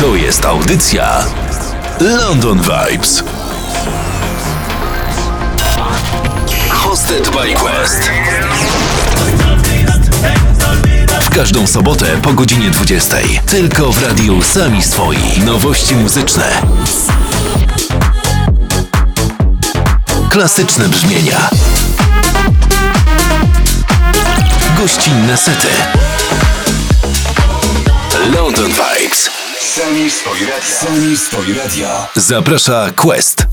To jest audycja London Vibes. Hosted by Quest. W każdą sobotę po godzinie 20. Tylko w radiu Sami Swoi. Nowości muzyczne. Klasyczne brzmienia. Gościnne sety. London Vibes. Sami swoi radio. Sami swoi radio. Zaprasza Quest.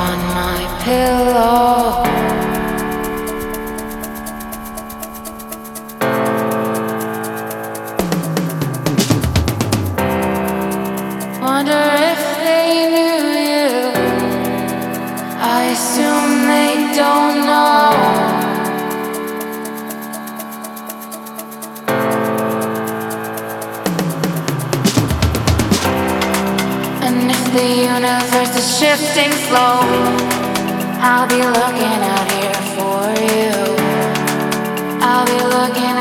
on my pillow. drifting slow. I'll be looking out here for you. I'll be looking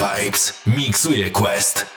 Vibes. Miksuje Quest.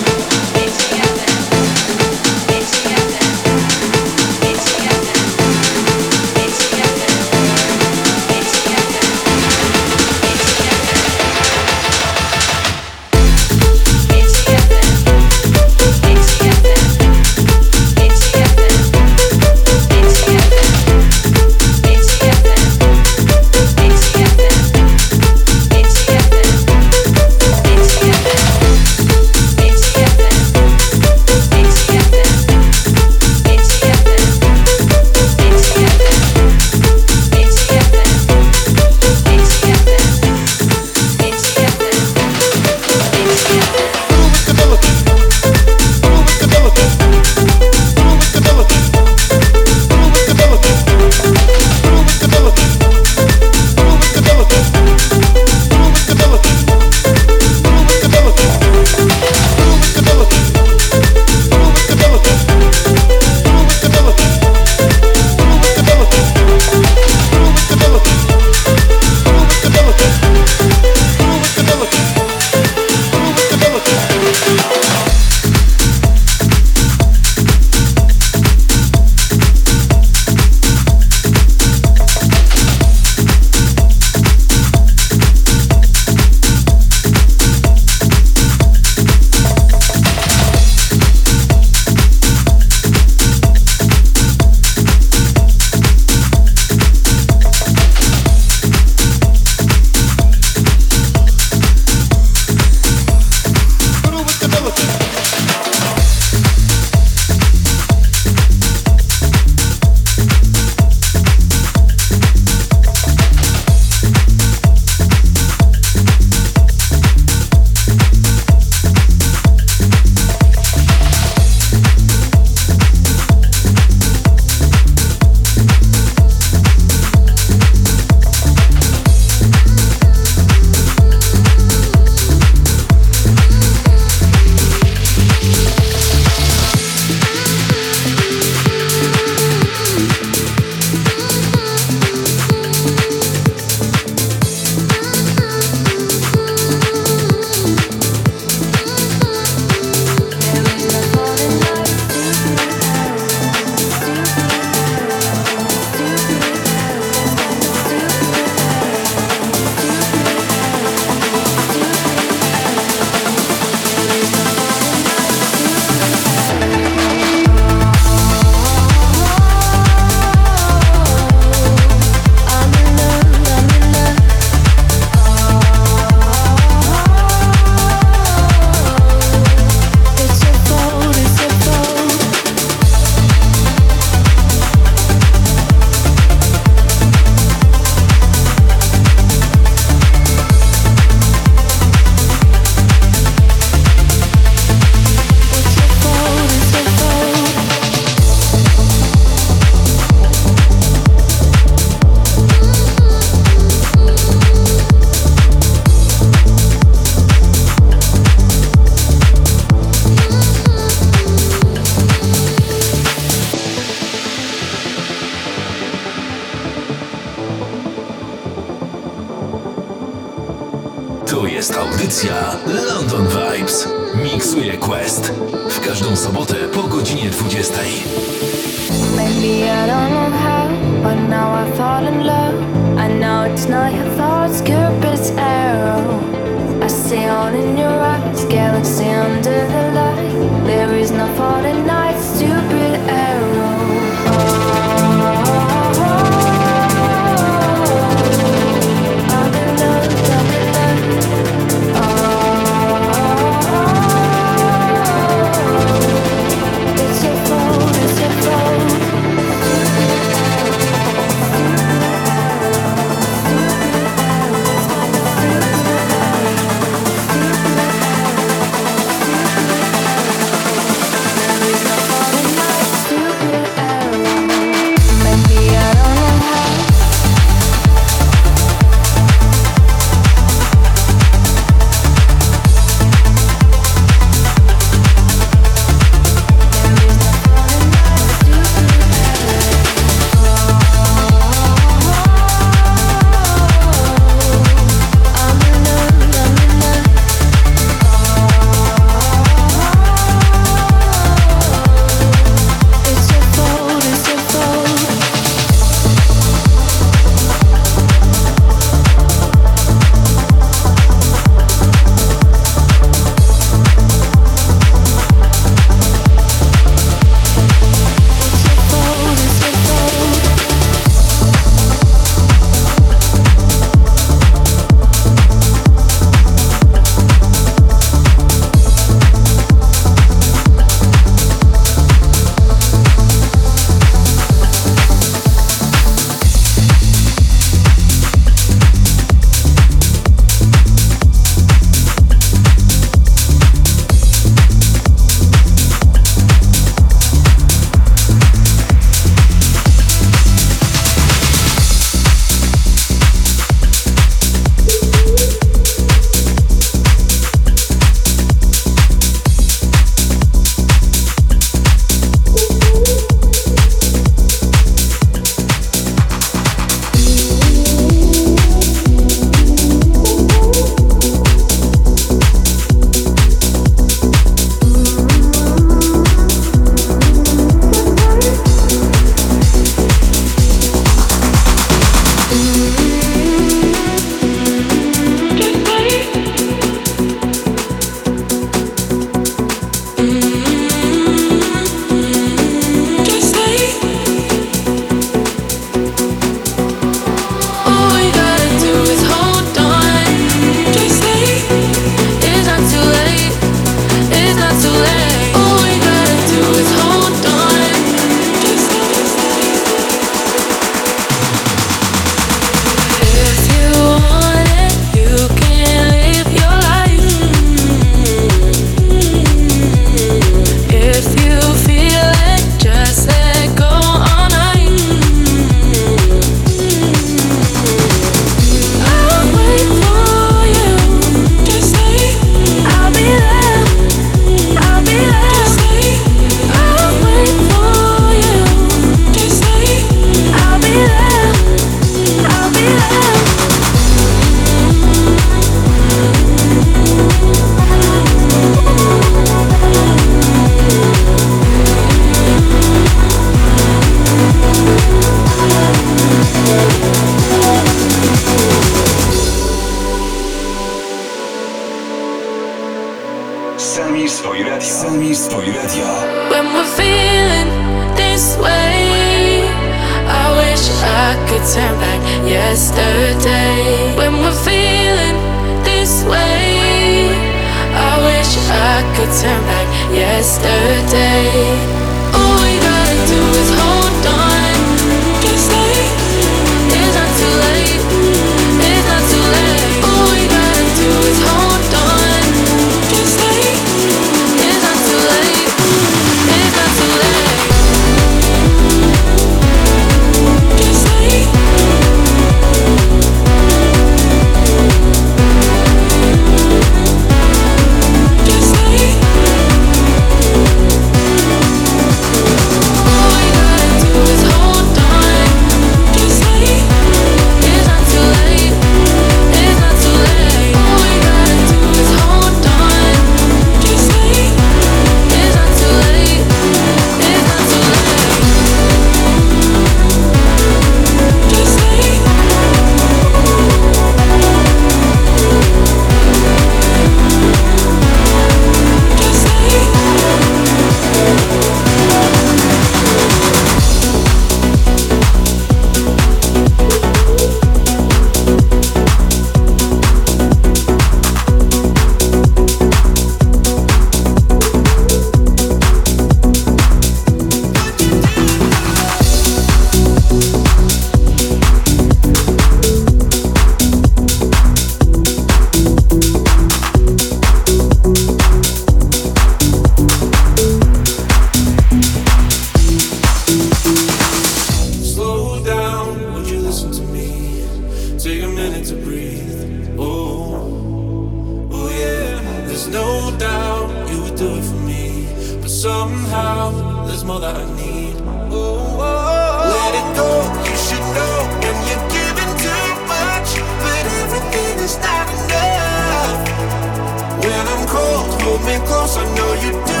Me close. I know you do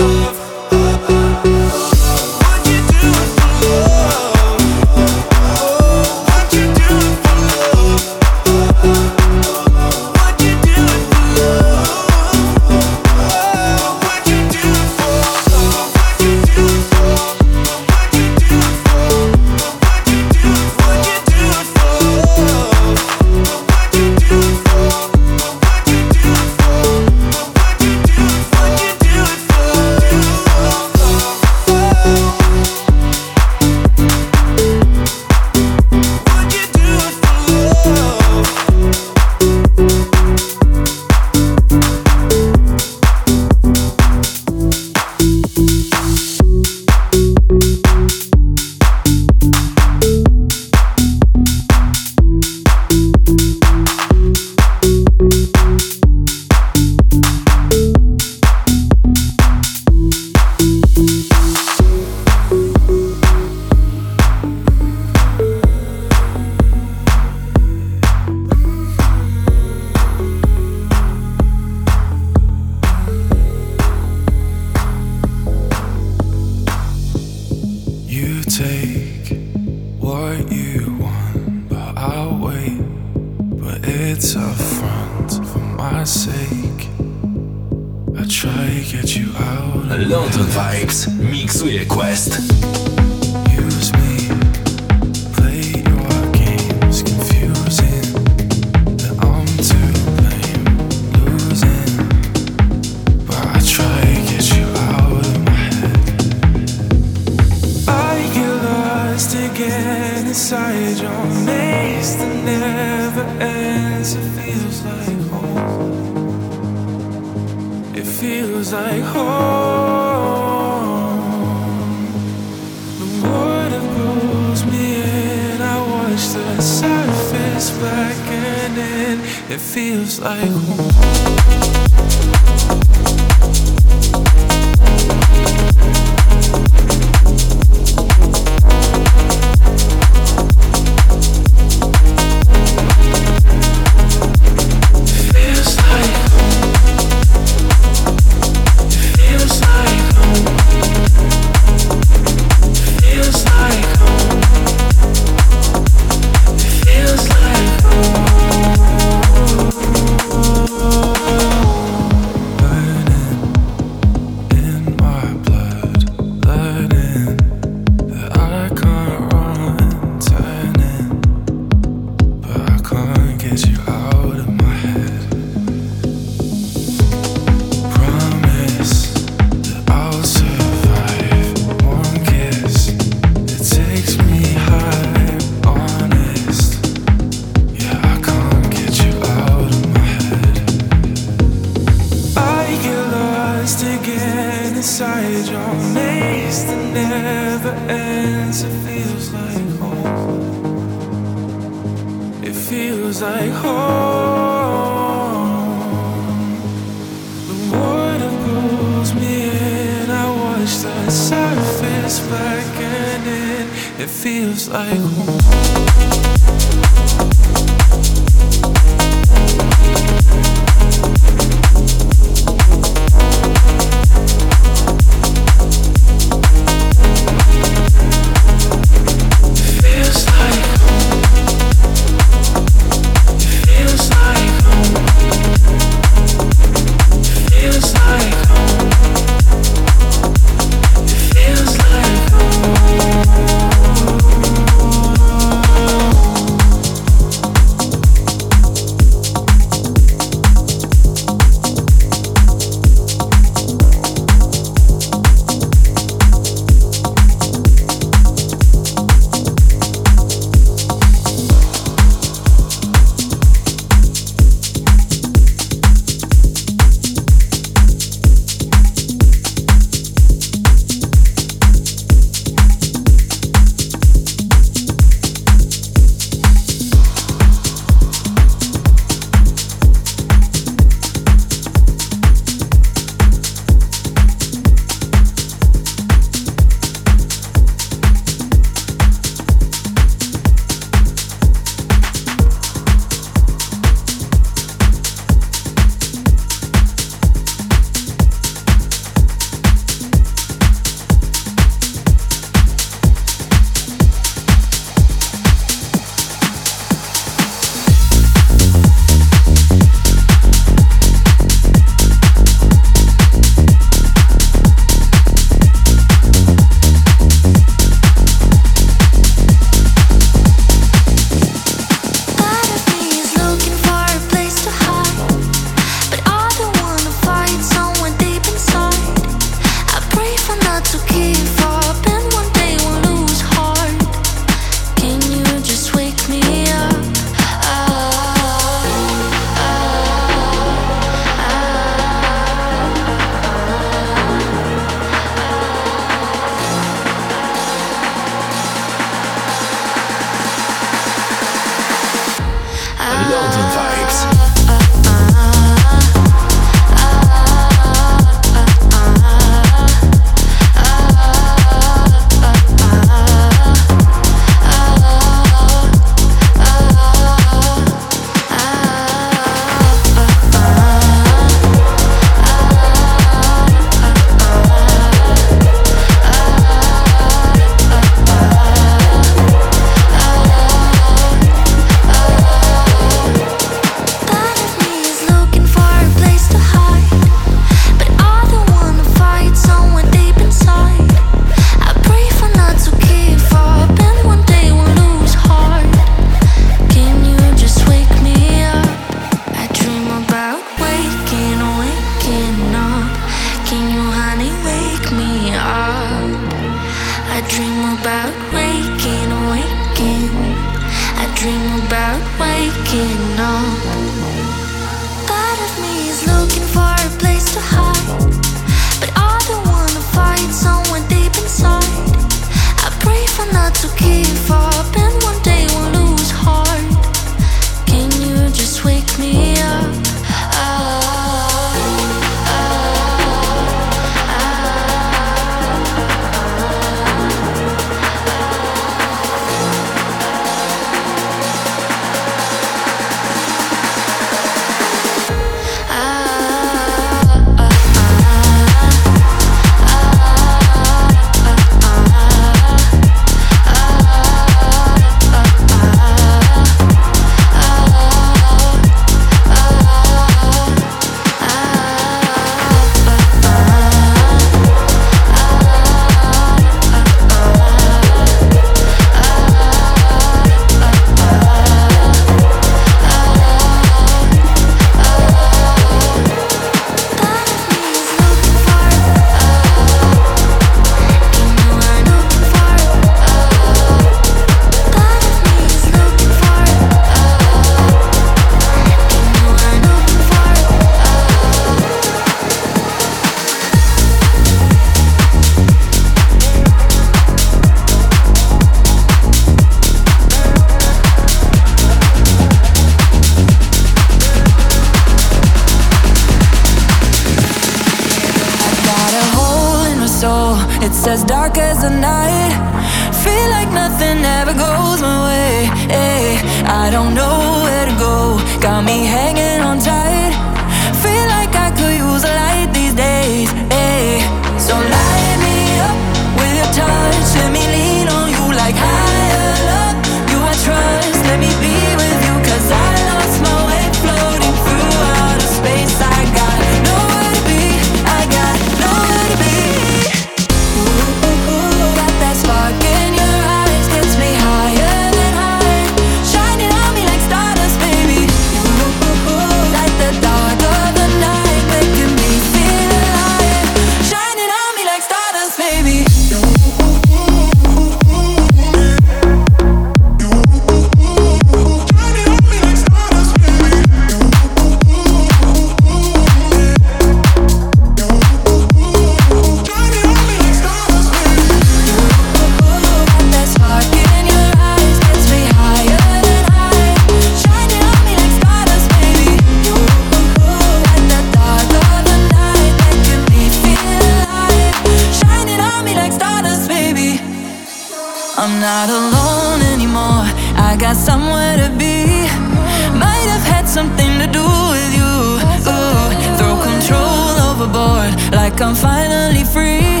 like I'm finally free.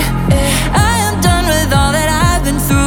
I am done with all that I've been through.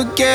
Forget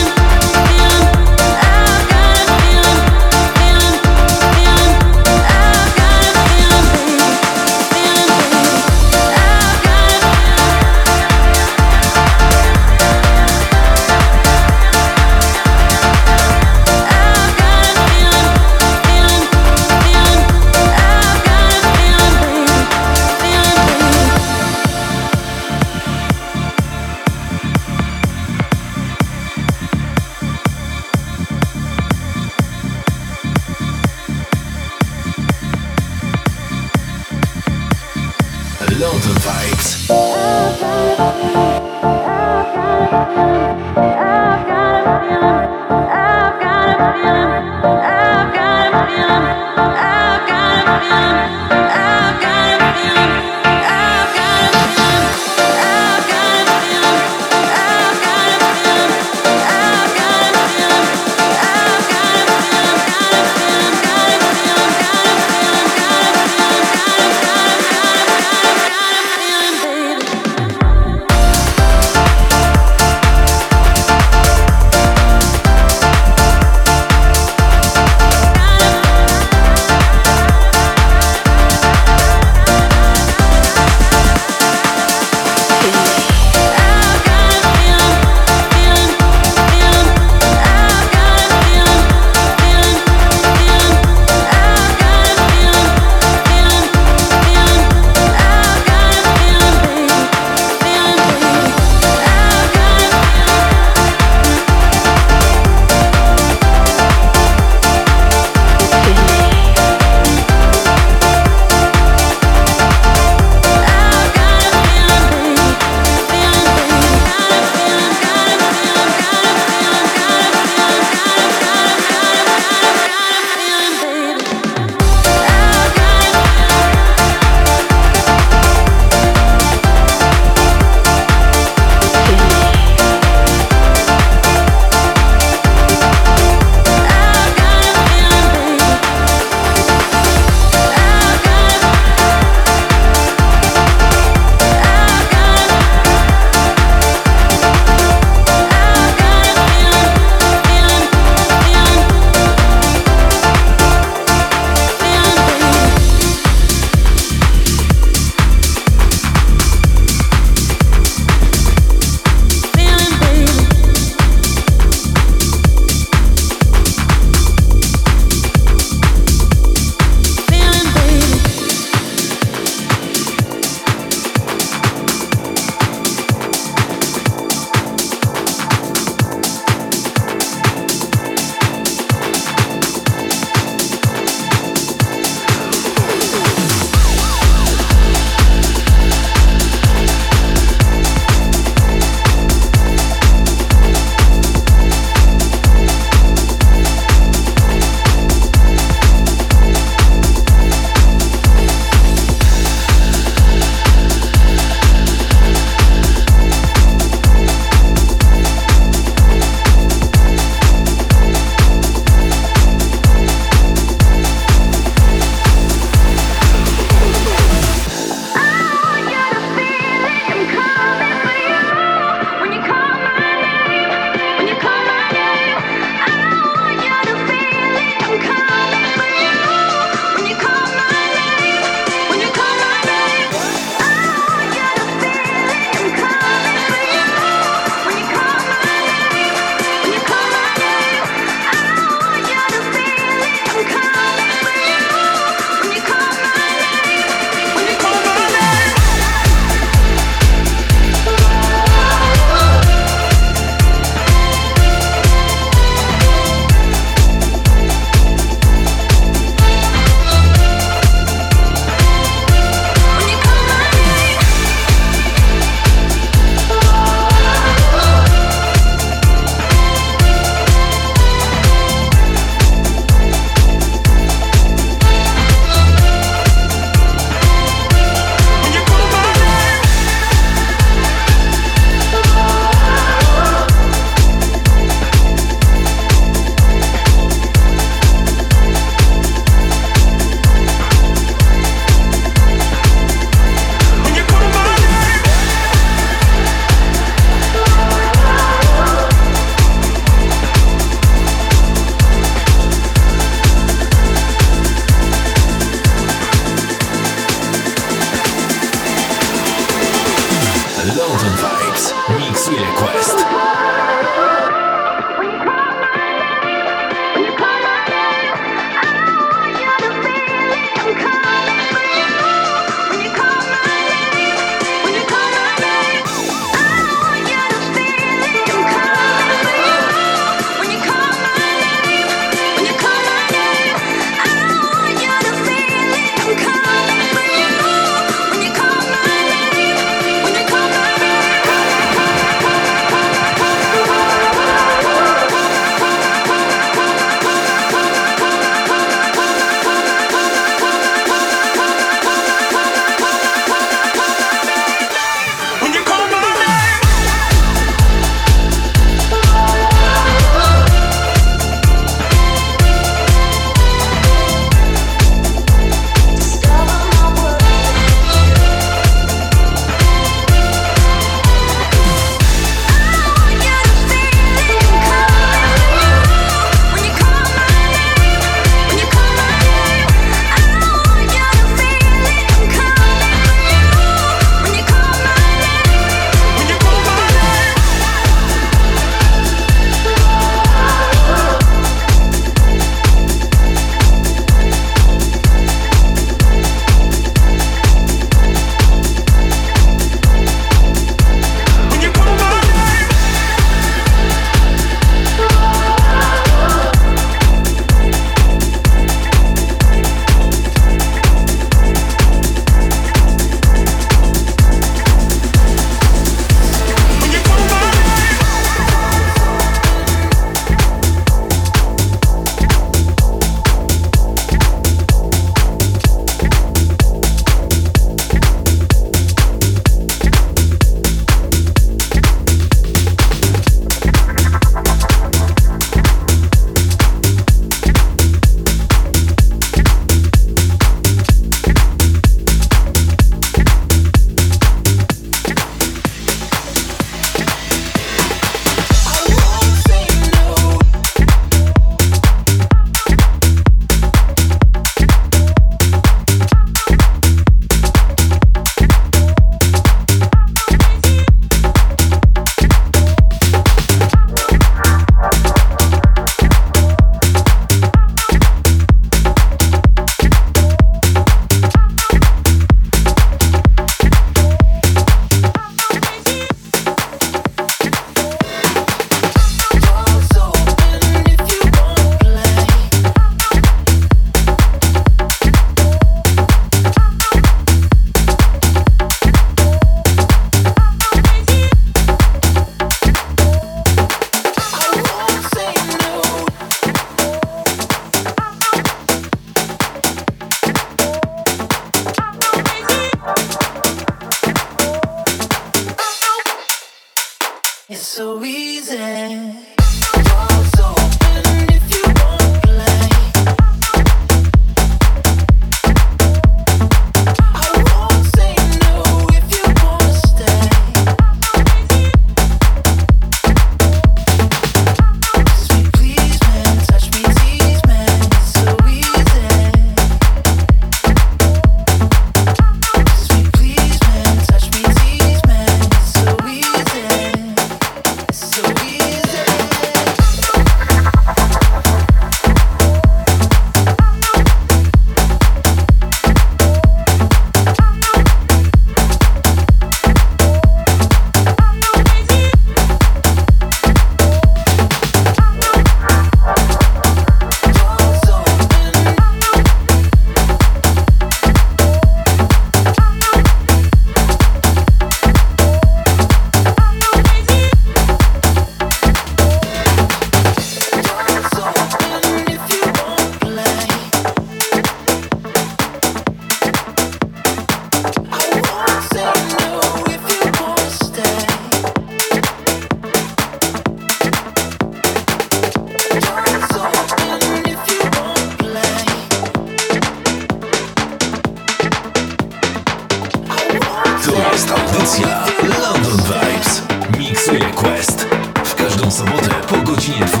jest audycja London Vibes. Miksuje Quest. W każdą sobotę po godzinie 20.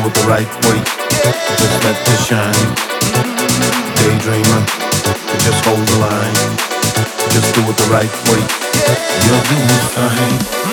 do it the right way. Just let it shine. Daydreamer, just hold the line. Just do it the right way. You'll do fine.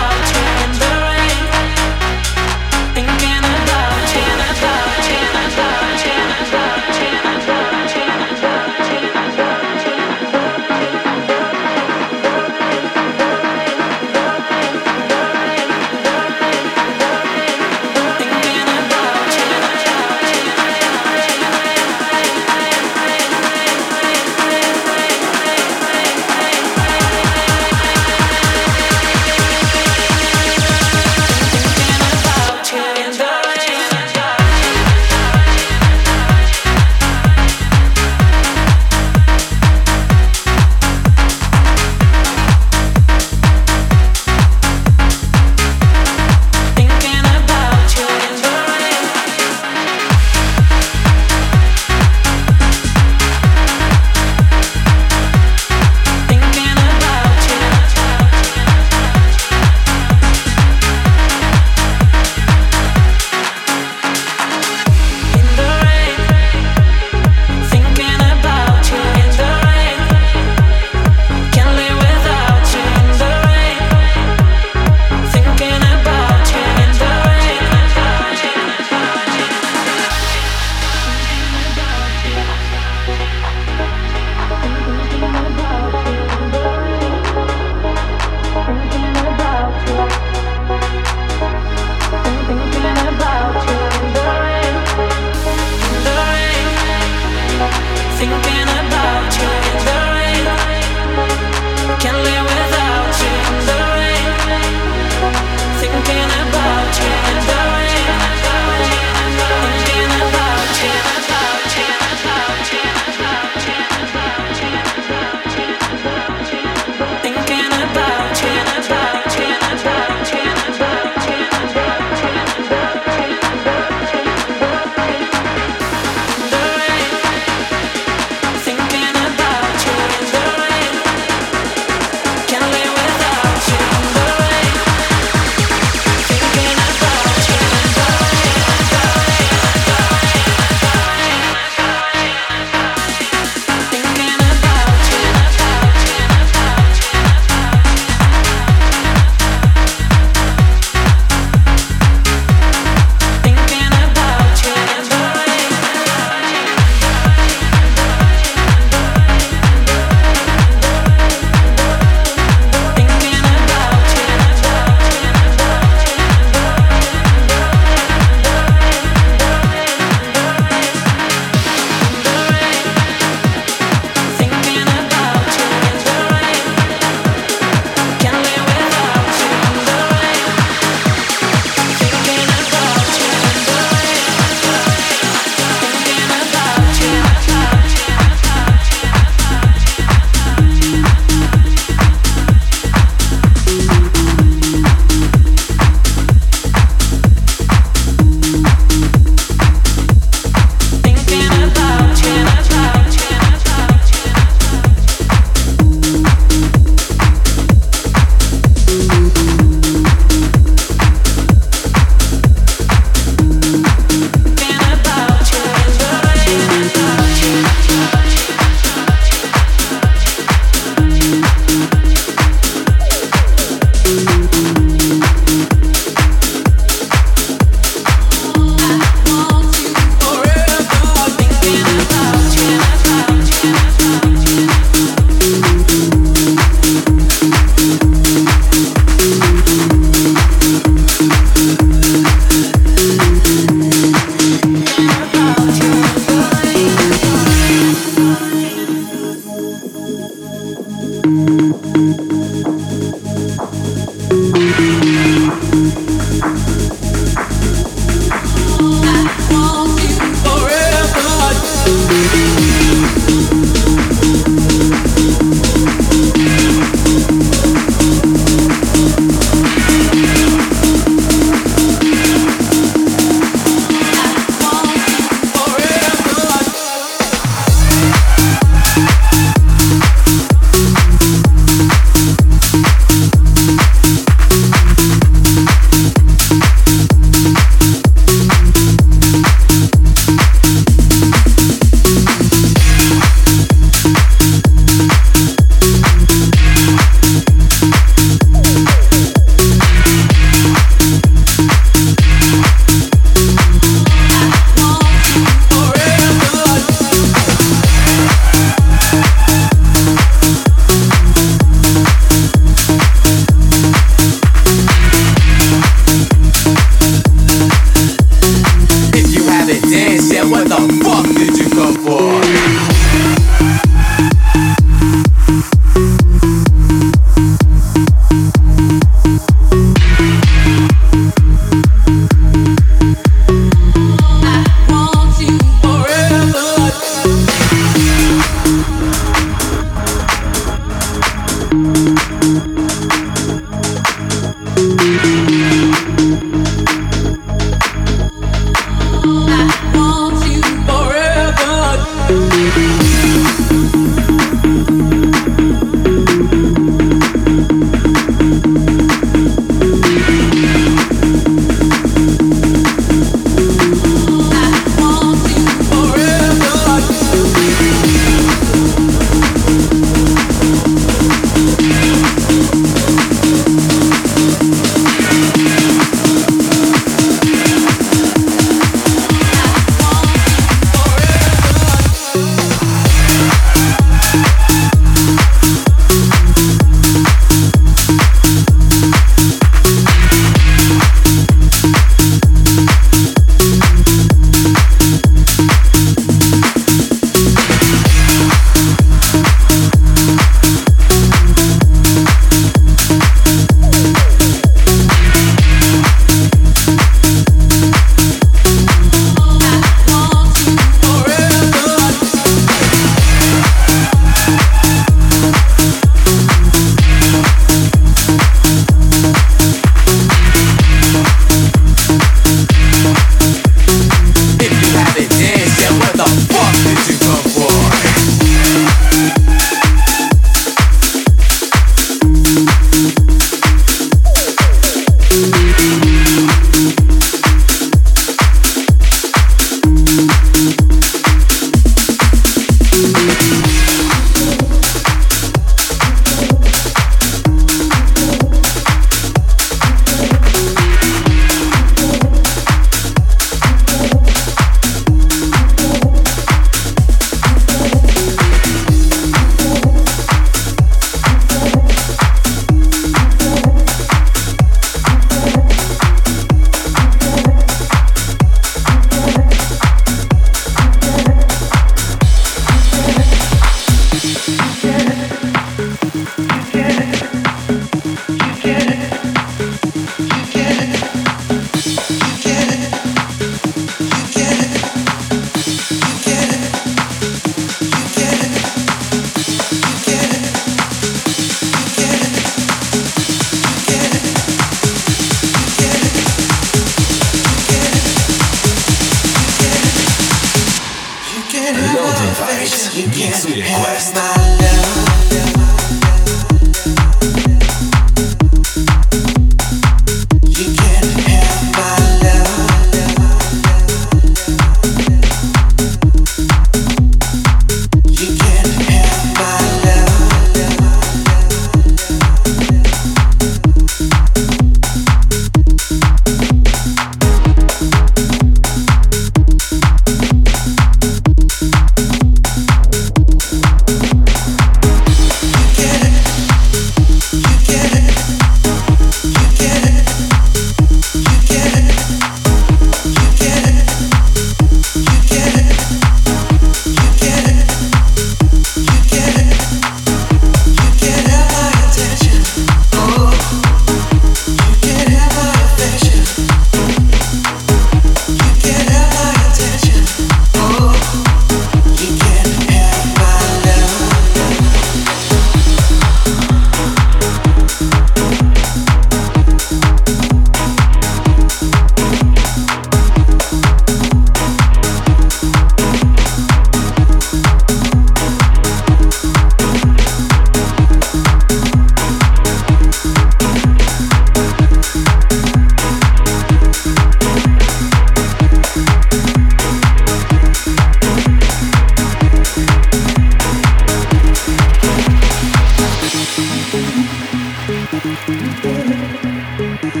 You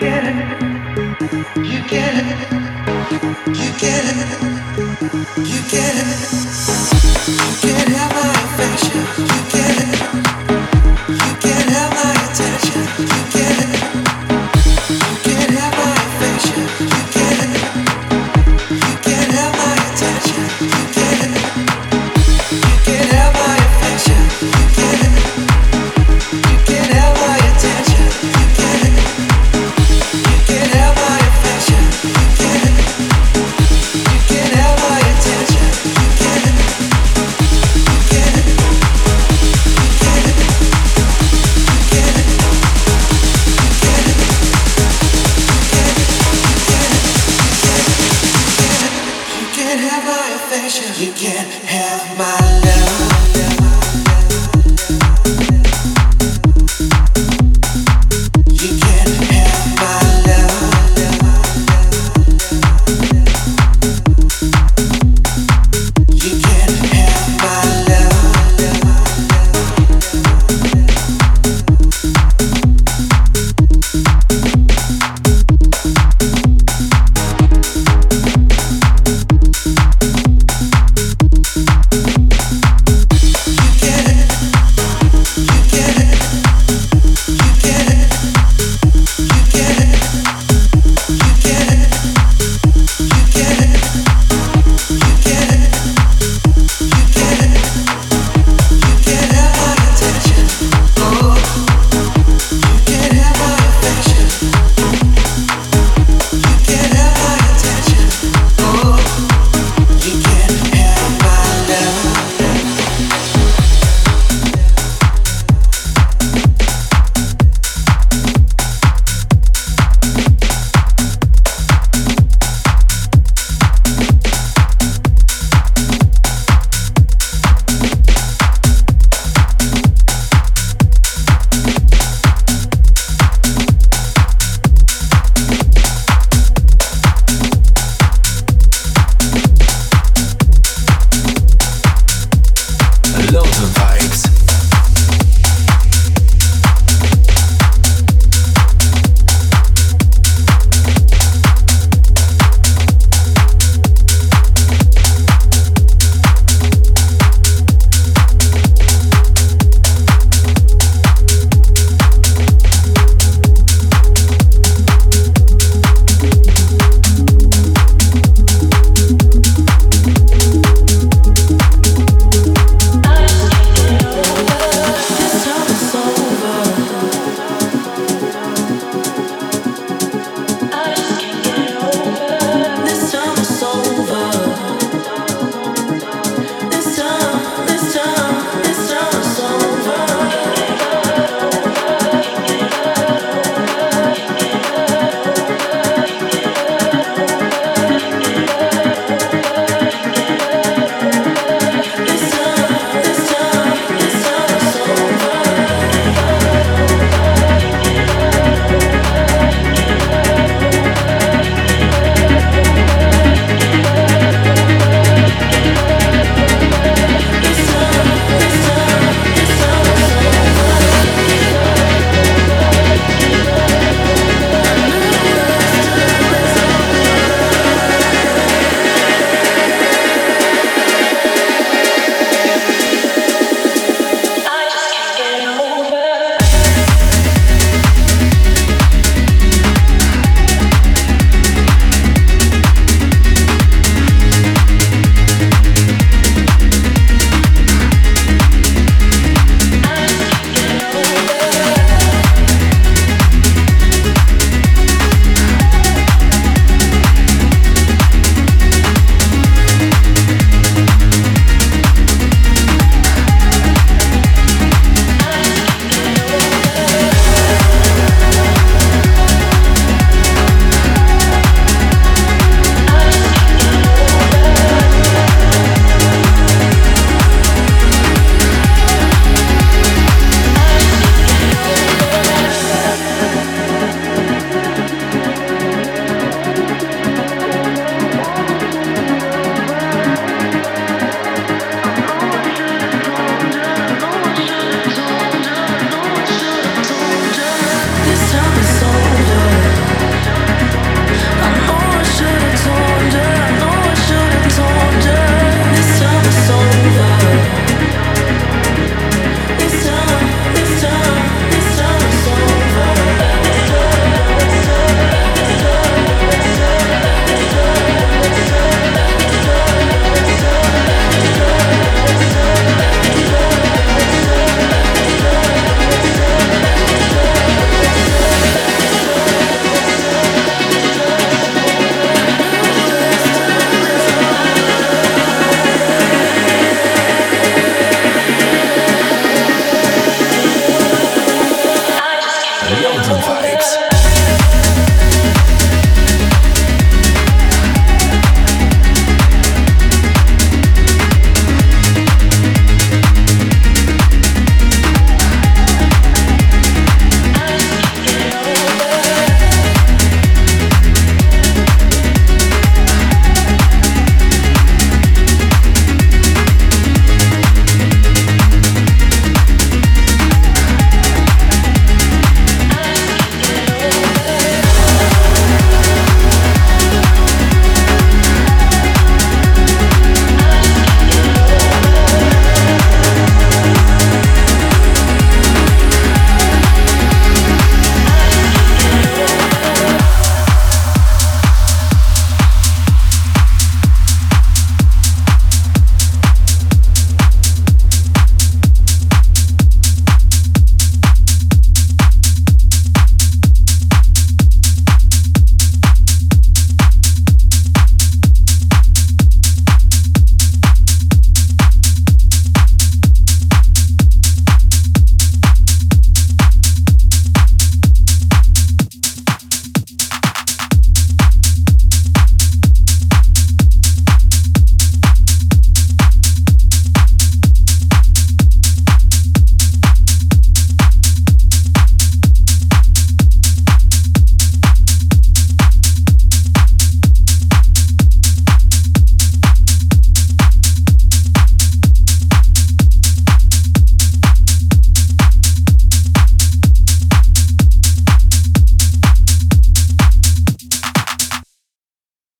get it. You get it. You